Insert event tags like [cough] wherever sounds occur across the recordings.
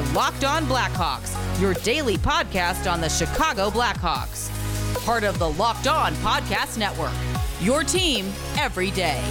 are Locked On Blackhawks, your daily podcast on the Chicago Blackhawks. Part of the Locked On Podcast Network. Your team every day.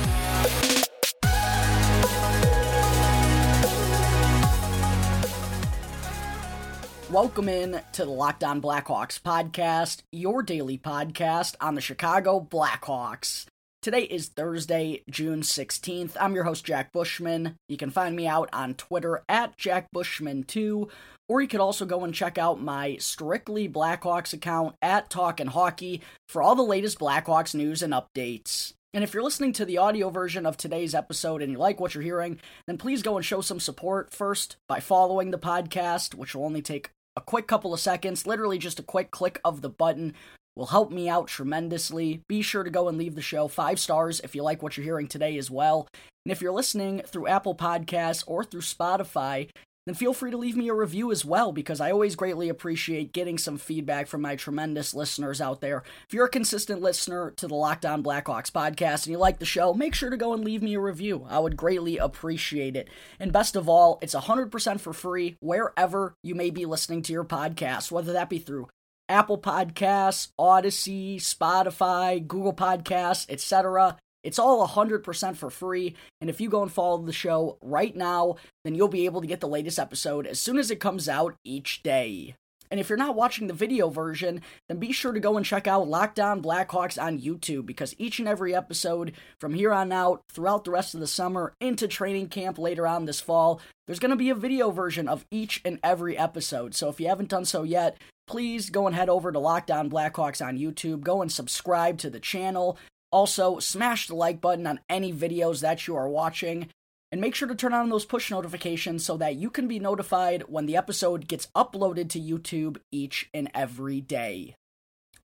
Welcome in to the Locked On Blackhawks podcast, your daily podcast on the Chicago Blackhawks. Today is Thursday, June 16th. I'm your host, Jack Bushman. You can find me out on Twitter at JackBushman2, or you could also go and check out my Strictly Blackhawks account at Talkin' Hockey for all the latest Blackhawks news and updates. And if you're listening to the audio version of today's episode and you like what you're hearing, then please go and show some support first by following the podcast, which will only take a quick couple of seconds, literally just a quick click of the button will help me out tremendously. Be sure to go and leave the show five stars if you like what you're hearing today as well. And if you're listening through Apple Podcasts or through Spotify, then feel free to leave me a review as well because I always greatly appreciate getting some feedback from my tremendous listeners out there. If you're a consistent listener to the Locked On Blackhawks podcast and you like the show, make sure to go and leave me a review. I would greatly appreciate it. And best of all, it's 100% for free wherever you may be listening to your podcast, whether that be through Apple Podcasts, Audacy, Spotify, Google Podcasts, etc. It's all 100% for free. And if you go and follow the show right now, then you'll be able to get the latest episode as soon as it comes out each day. And if you're not watching the video version, then be sure to go and check out Locked On Blackhawks on YouTube because each and every episode from here on out, throughout the rest of the summer, into training camp later on this fall, there's going to be a video version of each and every episode. So if you haven't done so yet, please go and head over to Locked On Blackhawks on YouTube. Go and subscribe to the channel. Also, smash the like button on any videos that you are watching. And make sure to turn on those push notifications so that you can be notified when the episode gets uploaded to YouTube each and every day.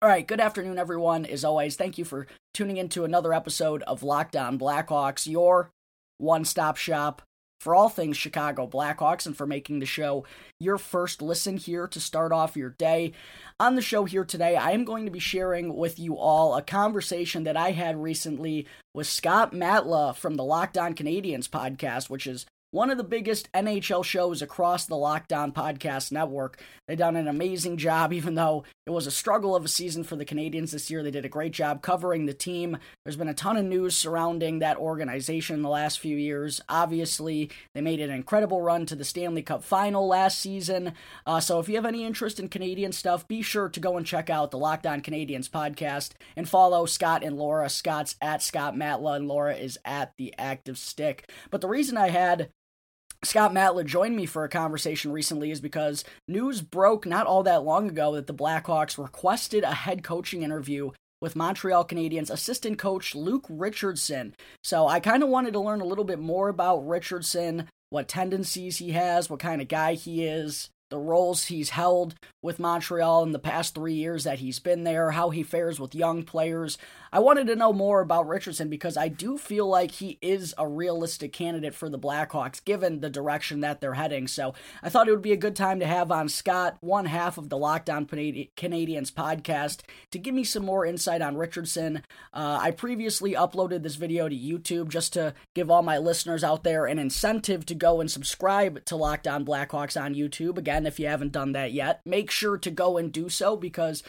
All right, good afternoon, everyone. As always, thank you for tuning into another episode of Locked On Blackhawks, your one stop shop for all things Chicago Blackhawks and for making the show your first listen here to start off your day. On the show here today, I am going to be sharing with you all a conversation that I had recently with Scott Matla from the Locked On Canadiens podcast, which is one of the biggest NHL shows across the Locked On Podcast Network. They've done an amazing job, [laughs] even though it was a struggle of a season for the Canadiens this year. They did a great job covering the team. There's been a ton of news surrounding that organization in the last few years. Obviously, they made an incredible run to the Stanley Cup final last season. Uh, so if you have any interest in Canadian stuff, be sure to go and check out the Locked On Canadiens podcast and follow Scott and Laura. Scott's at Scott Matla, and Laura is at The Active Stick. But the reason I had Scott Matla joined me for a conversation recently is because news broke not all that long ago that the Blackhawks requested a head coaching interview with Montreal Canadiens assistant coach Luke Richardson. So I kind of wanted to learn a little bit more about Richardson, what tendencies he has, what kind of guy he is, the roles he's held with Montreal in the past three years that he's been there, how he fares with young players. I wanted to know more about Richardson because I do feel like he is a realistic candidate for the Blackhawks given the direction that they're heading. So I thought it would be a good time to have on Scott, one half of the Lockdown On Canadiens podcast, to give me some more insight on Richardson. Uh, I previously uploaded this video to YouTube just to give all my listeners out there an incentive to go and subscribe to Locked On Blackhawks on YouTube. Again, if you haven't done that yet, make sure to go and do so because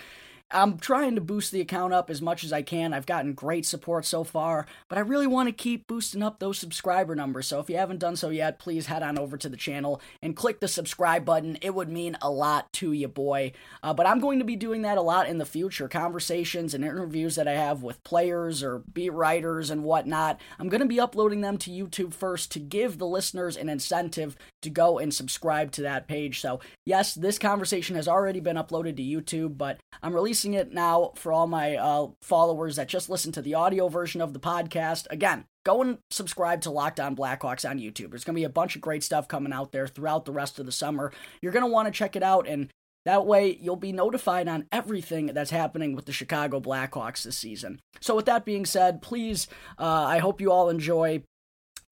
I'm trying to boost the account up as much as I can. I've gotten great support so far, but I really want to keep boosting up those subscriber numbers. So if you haven't done so yet, please head on over to the channel and click the subscribe button. It would mean a lot to you, boy. Uh, but I'm going to be doing that a lot in the future. Conversations and interviews that I have with players or beat writers and whatnot. I'm going to be uploading them to YouTube first to give the listeners an incentive to go and subscribe to that page. So, yes, this conversation has already been uploaded to YouTube, but I'm releasing it now for all my uh, followers that just listen to the audio version of the podcast. Again, go and subscribe to Locked On Blackhawks on YouTube. There's going to be a bunch of great stuff coming out there throughout the rest of the summer. You're going to want to check it out, and that way you'll be notified on everything that's happening with the Chicago Blackhawks this season. So, with that being said, please, uh, I hope you all enjoy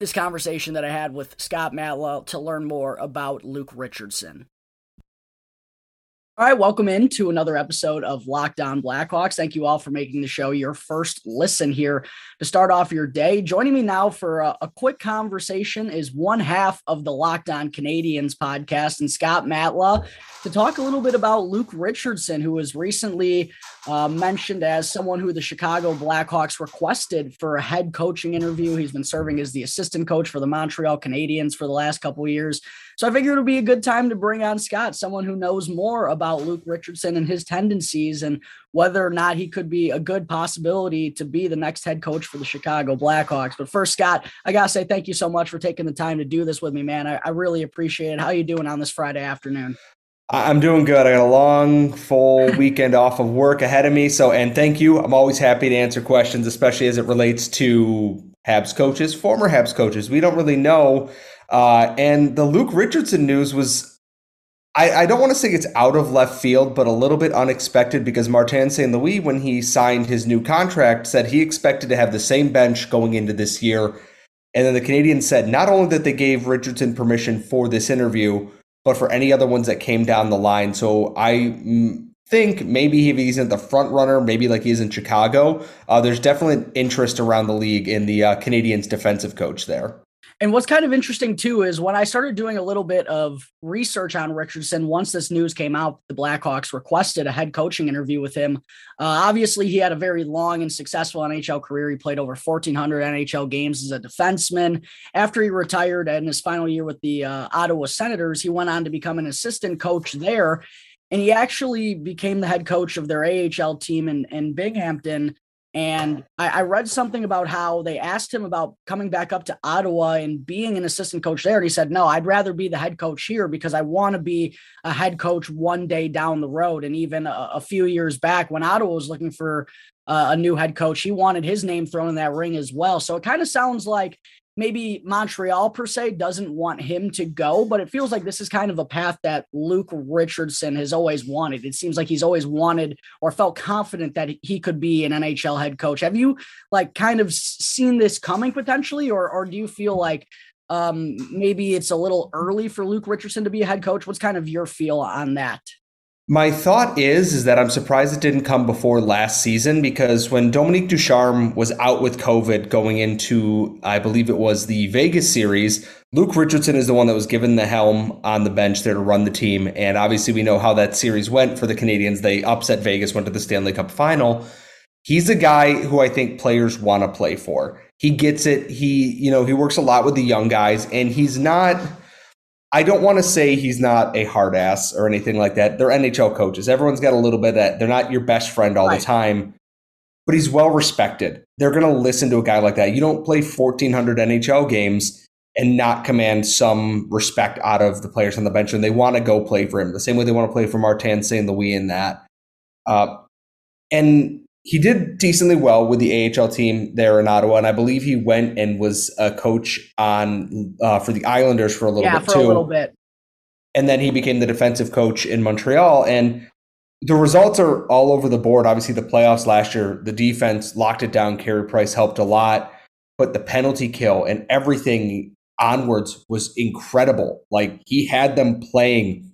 this conversation that I had with Scott Matla to learn more about Luke Richardson. All right, welcome into another episode of Locked On Blackhawks. Thank you all for making the show your first listen here to start off your day. Joining me now for a, a quick conversation is one half of the Locked On Canadiens podcast and Scott Matla to talk a little bit about Luke Richardson, who was recently uh, mentioned as someone who the Chicago Blackhawks requested for a head coaching interview. He's been serving as the assistant coach for the Montreal Canadiens for the last couple years. So I figured it would be a good time to bring on Scott, someone who knows more about Luke Richardson and his tendencies and whether or not he could be a good possibility to be the next head coach for the Chicago Blackhawks. But first, Scott, I gotta say thank you so much for taking the time to do this with me, man. I, I really appreciate it. How you doing on this Friday afternoon? I'm doing good. I got a long, full [laughs] weekend off of work ahead of me. So, and thank you. I'm always happy to answer questions, especially as it relates to Habs coaches, former Habs coaches. We don't really know. Uh, and the Luke Richardson news was, I, I don't want to say it's out of left field, but a little bit unexpected because Martin St. Louis, when he signed his new contract, said he expected to have the same bench going into this year. And then the Canadiens said not only that they gave Richardson permission for this interview, but for any other ones that came down the line. So I think maybe if he's in the front runner, maybe like he's in Chicago, uh, there's definitely interest around the league in the uh, Canadiens defensive coach there. And what's kind of interesting too is when I started doing a little bit of research on Richardson, once this news came out, the Blackhawks requested a head coaching interview with him. Uh, obviously, he had a very long and successful NHL career. He played over 1,400 NHL games as a defenseman. After he retired in his final year with the uh, Ottawa Senators, he went on to become an assistant coach there. And he actually became the head coach of their AHL team in, in Binghamton and I, I, read something about how they asked him about coming back up to Ottawa and being an assistant coach there. And he said, No, I'd rather be the head coach here because I want to be a head coach one day down the road. And even a, a few years back, when Ottawa was looking for uh, a new head coach, he wanted his name thrown in that ring as well. So it kind of sounds like maybe Montreal per se doesn't want him to go, but it feels like this is kind of a path that Luke Richardson has always wanted. It seems like he's always wanted or felt confident that he could be an NHL head coach. Have you like kind of seen this coming potentially, or or do you feel like um, maybe it's a little early for Luke Richardson to be a head coach? What's kind of your feel on that? My thought is is that I'm surprised it didn't come before last season because when Dominique Ducharme was out with COVID going into I believe it was the Vegas series, Luke Richardson is the one that was given the helm on the bench there to run the team and obviously we know how that series went for the Canadiens. They upset Vegas, went to the Stanley Cup final. He's a guy who I think players want to play for. He gets it. He, you know, he works a lot with the young guys and he's not I don't want to say he's not a hard ass or anything like that. They're NHL coaches. Everyone's got a little bit of that. They're not your best friend all right. the time, but he's well respected. They're going to listen to a guy like that. You don't play 1,400 NHL games and not command some respect out of the players on the bench, and they want to go play for him the same way they want to play for Martin St. Louis in that. Uh, and he did decently well with the AHL team there in Ottawa, and I believe he went and was a coach on uh, for the Islanders for a little yeah, bit for too. a little bit. And then he became the defensive coach in Montreal, and the results are all over the board. Obviously, the playoffs last year, the defense locked it down. Carey Price helped a lot, but the penalty kill and everything onwards was incredible. Like he had them playing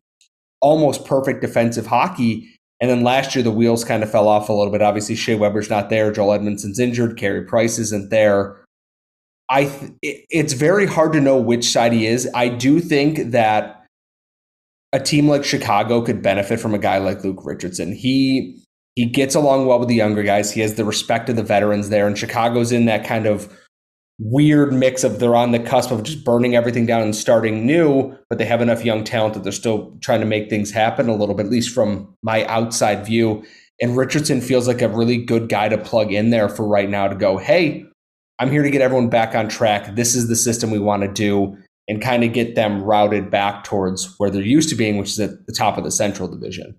almost perfect defensive hockey and then last year, the wheels kind of fell off a little bit. Obviously, Shea Weber's not there. Joel Edmundson's injured. Carey Price isn't there. I th- it's very hard to know which side he is. I do think that a team like Chicago could benefit from a guy like Luke Richardson. He he gets along well with the younger guys. He has the respect of the veterans there, and Chicago's in that kind of weird mix of they're on the cusp of just burning everything down and starting new, but they have enough young talent that they're still trying to make things happen a little bit, at least from my outside view. And Richardson feels like a really good guy to plug in there for right now to go, hey, I'm here to get everyone back on track. This is the system we want to do and kind of get them routed back towards where they're used to being, which is at the top of the Central Division.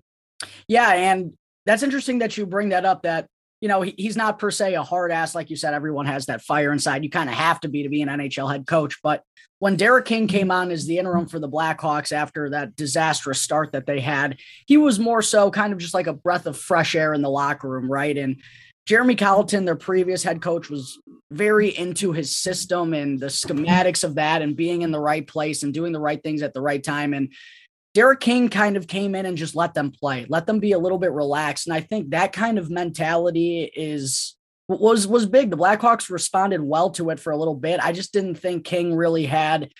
Yeah. And that's interesting that you bring that up that you know, he, he's not per se a hard ass. Like you said, everyone has that fire inside. You kind of have to be to be an NHL head coach. But when Derek King mm-hmm. came on as the interim for the Blackhawks after that disastrous start that they had, he was more so kind of just like a breath of fresh air in the locker room, right? And Jeremy Colliton, their previous head coach, was very into his system and the schematics of that and being in the right place and doing the right things at the right time. And Derek King kind of came in and just let them play, let them be a little bit relaxed. And I think that kind of mentality is was was big. The Blackhawks responded well to it for a little bit. I just didn't think King really had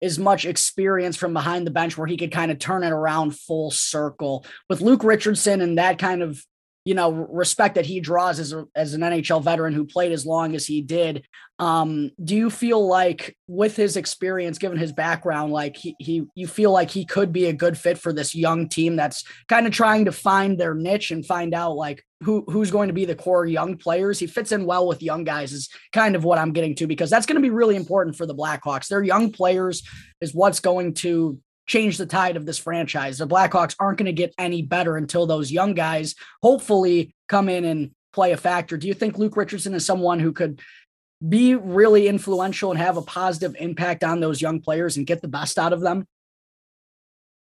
as much experience from behind the bench where he could kind of turn it around full circle with Luke Richardson and that kind of you know respect that he draws as a, as an NHL veteran who played as long as he did. Um, do you feel like with his experience, given his background, like he, he you feel like he could be a good fit for this young team that's kind of trying to find their niche and find out like who who's going to be the core young players. He fits in well with young guys is kind of what I'm getting to because that's going to be really important for the Blackhawks. Their young players is what's going to change the tide of this franchise. The Blackhawks aren't going to get any better until those young guys hopefully come in and play a factor. Do you think Luke Richardson is someone who could be really influential and have a positive impact on those young players and get the best out of them?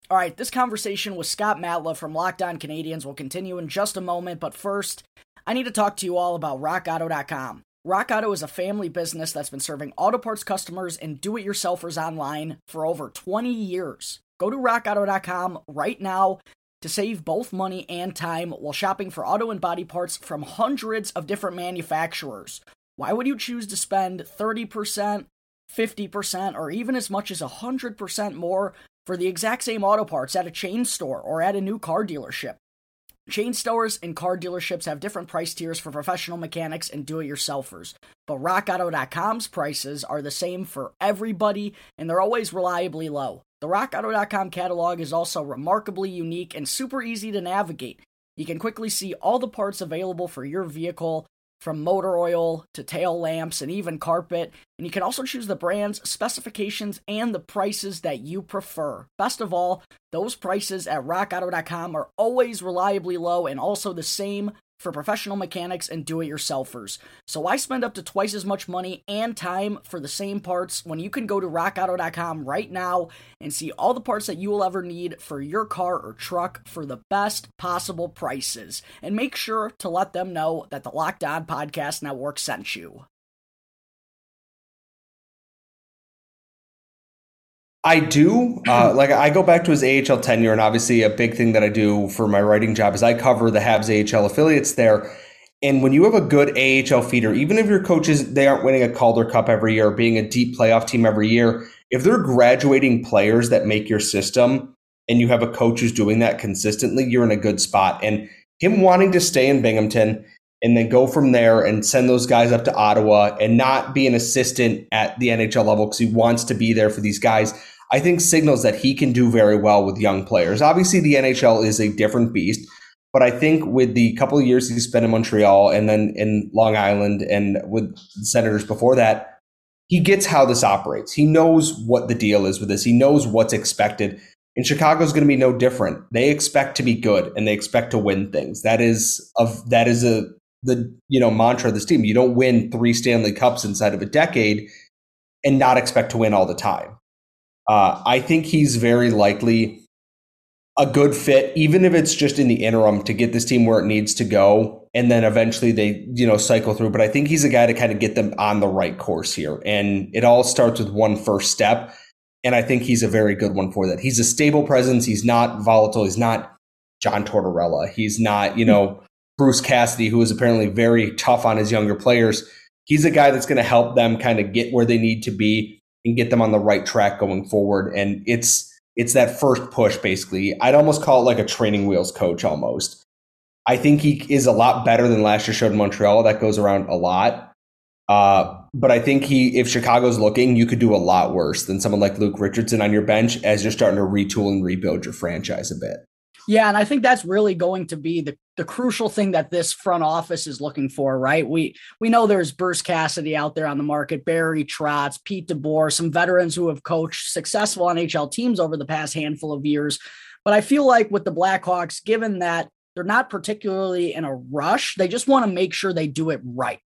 All right, this conversation with Scott Matla from Locked On Canadiens will continue in just a moment, but first, I need to talk to you all about rockauto.com. RockAuto is a family business that's been serving auto parts customers and do it yourselfers online for over 20 years. Go to rockauto.com right now to save both money and time while shopping for auto and body parts from hundreds of different manufacturers. Why would you choose to spend 30%, 50%, or even as much as 100% more for the exact same auto parts at a chain store or at a new car dealership? Chain stores and car dealerships have different price tiers for professional mechanics and do it yourselfers, but RockAuto.com's prices are the same for everybody and they're always reliably low. The RockAuto.com catalog is also remarkably unique and super easy to navigate. You can quickly see all the parts available for your vehicle from motor oil to tail lamps and even carpet. And you can also choose the brands, specifications, and the prices that you prefer. Best of all, those prices at rockauto.com are always reliably low and also the same for professional mechanics and do it yourselfers. So why spend up to twice as much money and time for the same parts when you can go to rockauto.com right now and see all the parts that you will ever need for your car or truck for the best possible prices. And make sure to let them know that the Locked On Podcast Network sent you. I do. Uh, [clears throat] like I go back to his AHL tenure, and obviously a big thing that I do for my writing job is I cover the Habs AHL affiliates there. And when you have a good AHL feeder, even if your coaches they aren't winning a Calder Cup every year, or being a deep playoff team every year, if they're graduating players that make your system, and you have a coach who's doing that consistently, you're in a good spot. And him wanting to stay in Binghamton and then go from there and send those guys up to Ottawa and not be an assistant at the NHL level because he wants to be there for these guys. I think signals that he can do very well with young players. Obviously, the NHL is a different beast, but I think with the couple of years he spent in Montreal and then in Long Island and with the Senators before that, he gets how this operates. He knows what the deal is with this. He knows what's expected. And Chicago's going to be no different. They expect to be good and they expect to win things. That is of that is a the you know mantra of this team. You don't win three Stanley Cups inside of a decade and not expect to win all the time. Uh, I think he's very likely a good fit, even if it's just in the interim to get this team where it needs to go. And then eventually they, you know, cycle through. But I think he's a guy to kind of get them on the right course here. And it all starts with one first step. And I think he's a very good one for that. He's a stable presence. He's not volatile. He's not John Tortorella. He's not, you know, Bruce Cassidy, who is apparently very tough on his younger players. He's a guy that's going to help them kind of get where they need to be and get them on the right track going forward. And it's it's that first push basically. I'd almost call it like a training wheels coach almost. I think he is a lot better than last year showed in Montreal. That goes around a lot. Uh, but I think he, if Chicago's looking, you could do a lot worse than someone like Luke Richardson on your bench as you're starting to retool and rebuild your franchise a bit. Yeah, and I think that's really going to be the, the crucial thing that this front office is looking for, right? We we know there's Bruce Cassidy out there on the market, Barry Trotz, Pete DeBoer, some veterans who have coached successful NHL teams over the past handful of years. But I feel like with the Blackhawks, given that they're not particularly in a rush, they just want to make sure they do it right.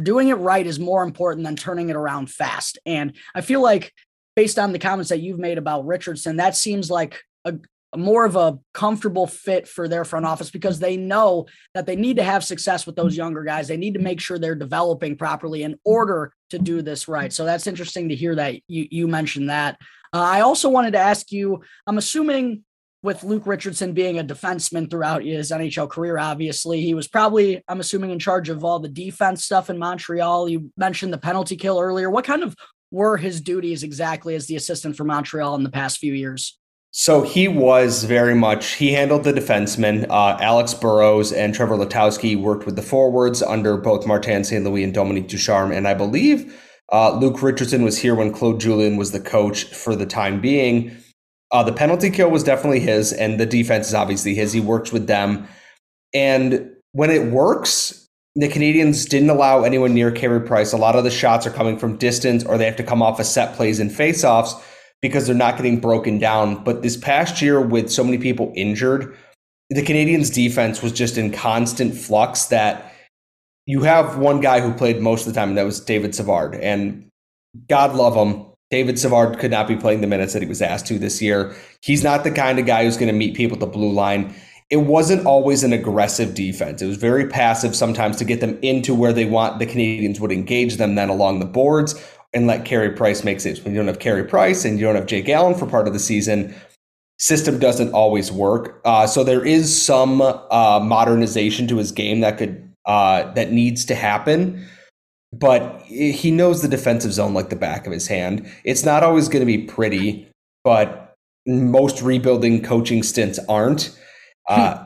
Doing it right is more important than turning it around fast. And I feel like based on the comments that you've made about Richardson, that seems like a, more of a comfortable fit for their front office because they know that they need to have success with those younger guys. They need to make sure they're developing properly in order to do this right. So that's interesting to hear that you you mentioned that. Uh, I also wanted to ask you I'm assuming with Luke Richardson being a defenseman throughout his NHL career, obviously, he was probably, I'm assuming, in charge of all the defense stuff in Montreal. You mentioned the penalty kill earlier. What kind of were his duties exactly as the assistant for Montreal in the past few years? So he was very much, he handled the defensemen. Uh, Alex Burrows and Trevor Letowski worked with the forwards under both Martin St. Louis and Dominique Ducharme. And I believe uh, Luke Richardson was here when Claude Julien was the coach for the time being. Uh, the penalty kill was definitely his, and the defense is obviously his. He works with them. And when it works, the Canadiens didn't allow anyone near Carey Price. A lot of the shots are coming from distance, or they have to come off of set plays and faceoffs because they're not getting broken down. But this past year, with so many people injured, the Canadiens' defense was just in constant flux. That you have one guy who played most of the time, and that was David Savard. And God love him. David Savard could not be playing the minutes that he was asked to this year. He's not the kind of guy who's going to meet people at the blue line. It wasn't always an aggressive defense. It was very passive sometimes to get them into where they want the Canadiens would engage them then along the boards and let Carey Price make saves. When you don't have Carey Price and you don't have Jake Allen for part of the season, system doesn't always work. Uh, so there is some uh, modernization to his game that could uh, that needs to happen but he knows the defensive zone like the back of his hand. It's not always going to be pretty, but most rebuilding coaching stints aren't. Uh, hmm.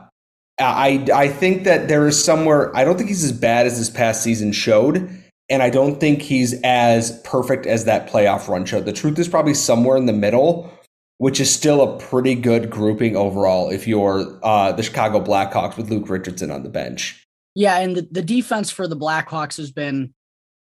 I I think that there is somewhere. I don't think he's as bad as this past season showed, and I don't think he's as perfect as that playoff run showed. The truth is probably somewhere in the middle, which is still a pretty good grouping overall. If you're uh, the Chicago Blackhawks with Luke Richardson on the bench. Yeah, and the, the defense for the Blackhawks has been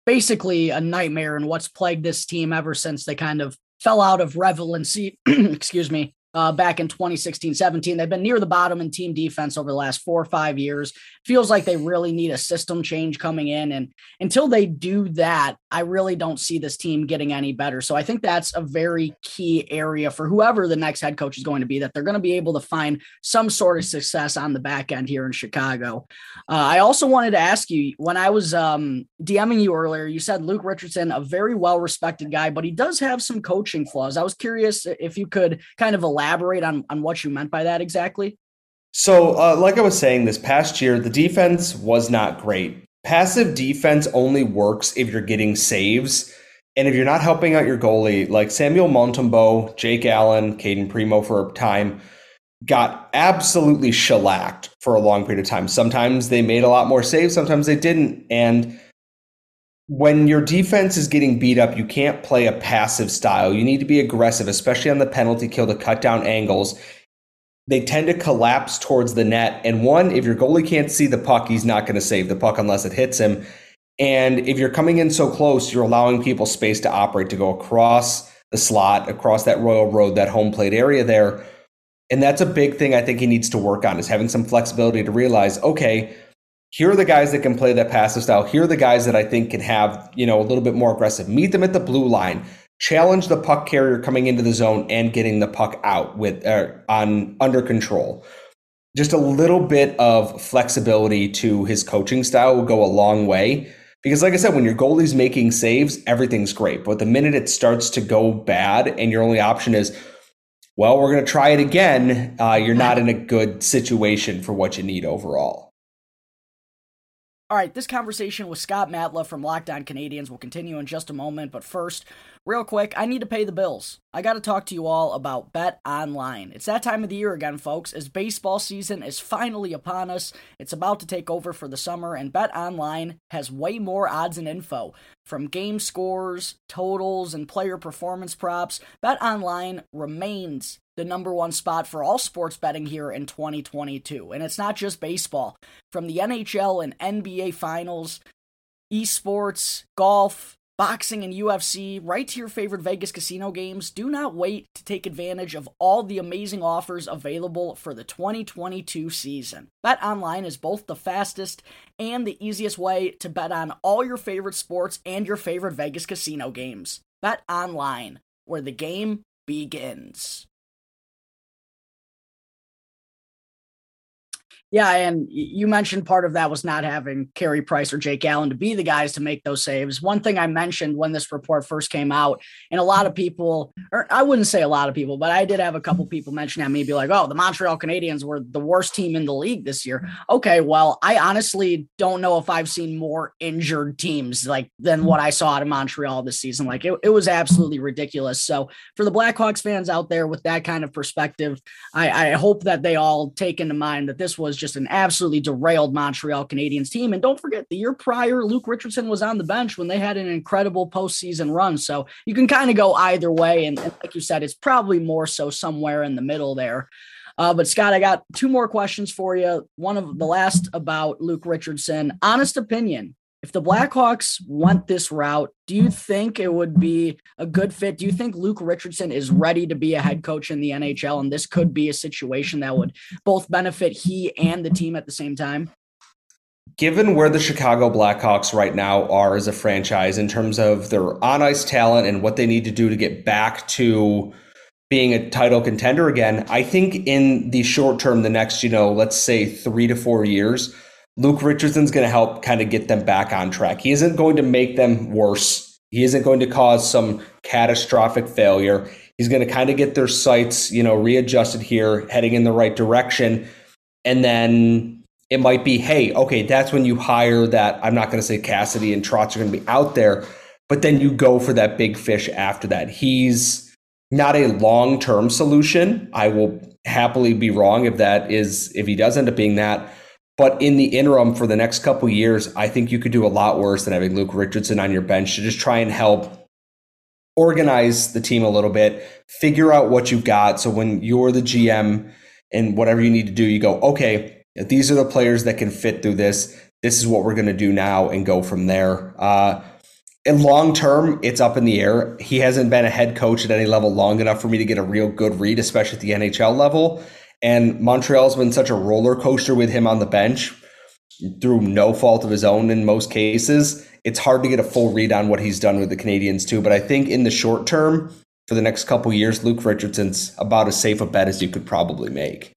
basically a nightmare and what's plagued this team ever since they kind of fell out of relevancy, [clears throat] excuse me, uh, back in 2016 17. They've been near the bottom in team defense over the last four or five years. Feels like they really need a system change coming in. And until they do that, I really don't see this team getting any better. So I think that's a very key area for whoever the next head coach is going to be, that they're going to be able to find some sort of success on the back end here in Chicago. Uh, I also wanted to ask you when I was um, DMing you earlier, you said Luke Richardson, a very well respected guy, but he does have some coaching flaws. I was curious if you could kind of elaborate on, on what you meant by that exactly. So, uh, like I was saying, this past year, the defense was not great. Passive defense only works if you're getting saves. And if you're not helping out your goalie, like Samuel Montembeault, Jake Allen, Cayden Primeau for a time, got absolutely shellacked for a long period of time. Sometimes they made a lot more saves, sometimes they didn't. And when your defense is getting beat up, you can't play a passive style. You need to be aggressive, especially on the penalty kill to cut down angles they tend to collapse towards the net. And one, if your goalie can't see the puck, he's not going to save the puck unless it hits him. And if you're coming in so close, you're allowing people space to operate to go across the slot, across that Royal Road, that home plate area there. And that's a big thing I think he needs to work on is having some flexibility to realize, okay, here are the guys that can play that passive style. Here are the guys that I think can have, you know, a little bit more aggressive. Meet them at the blue line challenge the puck carrier coming into the zone and getting the puck out with uh, on under control. Just a little bit of flexibility to his coaching style will go a long way. Because, like I said, when your goalie's making saves, everything's great. But the minute it starts to go bad and your only option is, well, we're going to try it again, uh, you're not in a good situation for what you need overall. All right, this conversation with Scott Matla from Locked On Canadiens will continue in just a moment, but first, real quick, I need to pay the bills. I got to talk to you all about BetOnline. It's that time of the year again, folks, as baseball season is finally upon us. It's about to take over for the summer, and BetOnline has way more odds and info. From game scores, totals, and player performance props, BetOnline remains the number one spot for all sports betting here in 2022. And it's not just baseball. From the NHL and NBA finals, esports, golf, boxing, and UFC, right to your favorite Vegas casino games, do not wait to take advantage of all the amazing offers available for the 2022 season. BetOnline is both the fastest and the easiest way to bet on all your favorite sports and your favorite Vegas casino games. BetOnline, where the game begins. Yeah, and you mentioned part of that was not having Carey Price or Jake Allen to be the guys to make those saves. One thing I mentioned when this report first came out, and a lot of people, or I wouldn't say a lot of people, but I did have a couple people mention at me, be like, "Oh, the Montreal Canadiens were the worst team in the league this year." Okay, well, I honestly don't know if I've seen more injured teams like than what I saw out of Montreal this season. Like it, it was absolutely ridiculous. So for the Blackhawks fans out there with that kind of perspective, I, I hope that they all take into mind that this was just an absolutely derailed Montreal Canadiens team. And don't forget, the year prior, Luke Richardson was on the bench when they had an incredible postseason run. So you can kind of go either way. And, and, like you said, it's probably more so somewhere in the middle there. Uh, but Scott, I got two more questions for you. One of the last about Luke Richardson. Honest opinion, if the Blackhawks went this route, do you think it would be a good fit? Do you think Luke Richardson is ready to be a head coach in the NHL? And this could be a situation that would both benefit he and the team at the same time? Given where the Chicago Blackhawks right now are as a franchise in terms of their on ice talent and what they need to do to get back to being a title contender again, I think in the short term, the next, you know, let's say three to four years, Luke Richardson's going to help kind of get them back on track. He isn't going to make them worse. He isn't going to cause some catastrophic failure. He's going to kind of get their sights, you know, readjusted here, heading in the right direction. And then it might be, hey, okay, that's when you hire that. I'm not going to say Cassidy and Trotz are going to be out there, but then you go for that big fish after that. He's not a long term solution. I will happily be wrong if that is, if he does end up being that. But in the interim, for the next couple years, I think you could do a lot worse than having Luke Richardson on your bench to just try and help organize the team a little bit, figure out what you've got. So when you're the GM and whatever you need to do, you go, okay, these are the players that can fit through this. This is what we're going to do now and go from there. Uh, in long term, it's up in the air. He hasn't been a head coach at any level long enough for me to get a real good read, especially at the NHL level. And Montreal's been such a roller coaster with him on the bench through no fault of his own in most cases. It's hard to get a full read on what he's done with the Canadiens too. But I think in the short term, for the next couple years, Luke Richardson's about as safe a bet as you could probably make.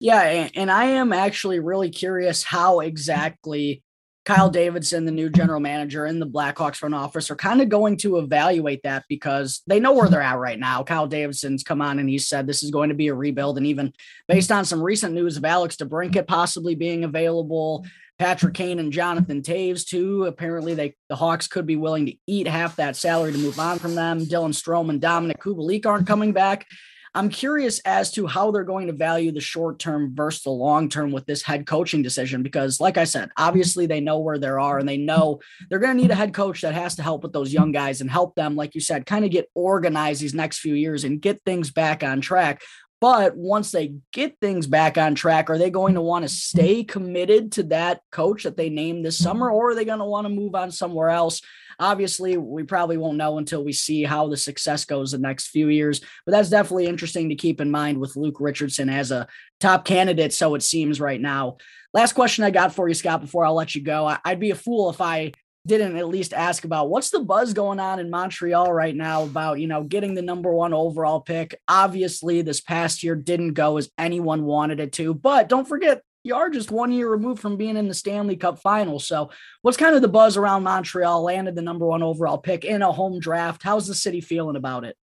Yeah, and I am actually really curious how exactly Kyle Davidson, the new general manager in the Blackhawks front office, are kind of going to evaluate that because they know where they're at right now. Kyle Davidson's come on and he said this is going to be a rebuild. And even based on some recent news of Alex DeBrincat possibly being available, Patrick Kane and Jonathan Toews too. Apparently, they the Hawks could be willing to eat half that salary to move on from them. Dylan Strome and Dominik Kubalik aren't coming back. I'm curious as to how they're going to value the short term versus the long term with this head coaching decision. Because, like I said, obviously they know where they are and they know they're going to need a head coach that has to help with those young guys and help them, like you said, kind of get organized these next few years and get things back on track. But once they get things back on track, are they going to want to stay committed to that coach that they named this summer, or are they going to want to move on somewhere else? Obviously, we probably won't know until we see how the success goes the next few years, but that's definitely interesting to keep in mind with Luke Richardson as a top candidate. So it seems right now. Last question I got for you, Scott, before I'll let you go. I'd be a fool if I didn't at least ask about what's the buzz going on in Montreal right now about, you know, getting the number one overall pick. Obviously, this past year didn't go as anyone wanted it to, but don't forget you are just one year removed from being in the Stanley Cup final. So, what's kind of the buzz around Montreal? Landed the number one overall pick in a home draft. How's the city feeling about it?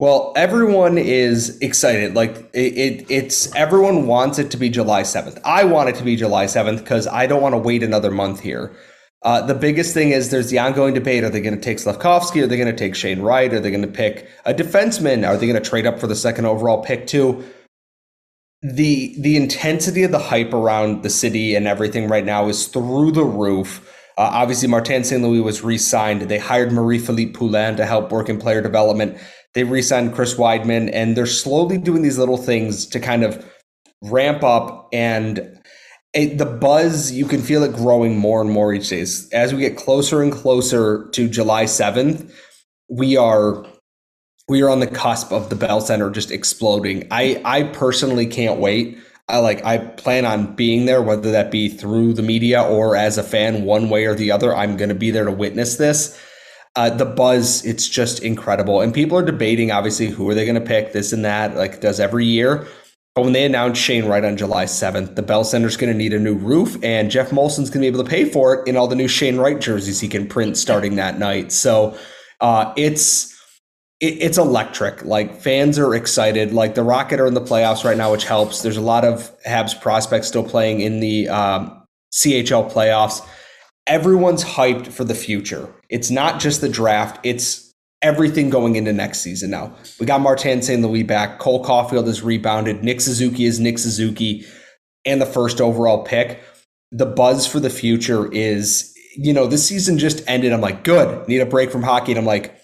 Well, everyone is excited. Like it, it, it's everyone wants it to be July 7th. I want it to be July 7th because I don't want to wait another month here. Uh, the biggest thing is there's the ongoing debate. Are they going to take Slafkovsky? Are they going to take Shane Wright? Are they going to pick a defenseman? Are they going to trade up for the second overall pick too? the the intensity of the hype around the city and everything right now is through the roof. Uh, obviously, Martin St. Louis was re-signed. They hired Marie-Philippe Poulin to help work in player development. They re-signed Chris Wideman, and they're slowly doing these little things to kind of ramp up. And it, the buzz, you can feel it growing more and more each day. As we get closer and closer to July 7th, we are we are on the cusp of the Bell Center just exploding. I I personally can't wait. I like I plan on being there, whether that be through the media or as a fan, one way or the other. I'm going to be there to witness this. Uh, the buzz, it's just incredible, and people are debating. Obviously, who are they going to pick? This and that, like does every year. But when they announced Shane Wright on July 7th, the Bell Center's going to need a new roof, and Geoff Molson's going to be able to pay for it in all the new Shane Wright jerseys he can print starting that night. So uh, it's it, it's electric. Like fans are excited. Like the Rocket are in the playoffs right now, which helps. There's a lot of Habs prospects still playing in the um, CHL playoffs. Everyone's hyped for the future. It's not just the draft. It's everything going into next season now. We got Martin St. Louis back. Cole Caufield has rebounded. Nick Suzuki is Nick Suzuki and the first overall pick. The buzz for the future is, you know, this season just ended. I'm like, good, need a break from hockey. And I'm like,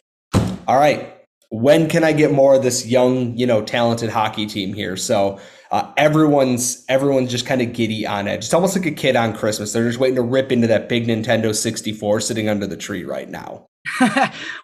all right, when can I get more of this young, you know, talented hockey team here? So uh, everyone's everyone's just kind of giddy on edge. It's almost like a kid on Christmas. They're just waiting to rip into that big Nintendo 64 sitting under the tree right now. [laughs]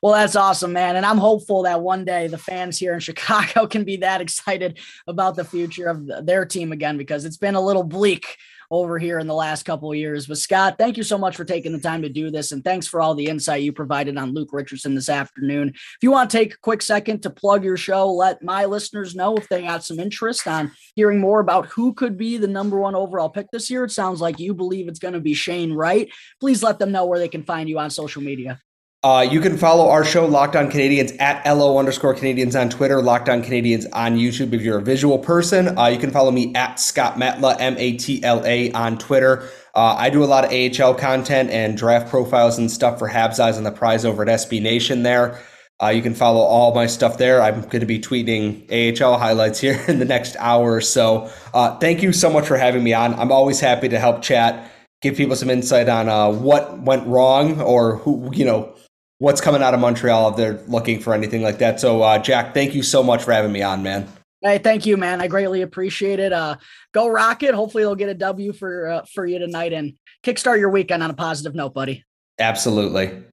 well, that's awesome, man. And I'm hopeful that one day the fans here in [laughs] Chicago can be that excited about the future of their team again because it's been a little bleak over here in the last couple of years. But Scott, thank you so much for taking the time to do this. And thanks for all the insight you provided on Luke Richardson this afternoon. If you want to take a quick second to plug your show, let my listeners know if they got some interest on hearing more about who could be the number one overall pick this year. It sounds like you believe it's going to be Shane Wright. Please let them know where they can find you on social media. Uh, you can follow our show, Locked On Canadiens, at LO underscore Canadiens on Twitter, Locked On Canadiens on YouTube if you're a visual person. Uh, you can follow me at Scott Matla, M A T L A, on Twitter. Uh, I do a lot of AHL content and draft profiles and stuff for Habs Eyes on the Prize over at SB Nation there. Uh, you can follow all my stuff there. I'm going to be tweeting AHL highlights here [laughs] in the next hour or so. Uh, thank you so much for having me on. I'm always happy to help chat, give people some insight on uh, what went wrong or who, you know, what's coming out of Montreal if they're looking for anything like that. So, uh, Jack, thank you so much for having me on, man. Hey, thank you, man. I greatly appreciate it. Uh, go Rocket. Hopefully, they'll get a W for uh, for you tonight and kickstart your weekend on a positive note, buddy. Absolutely.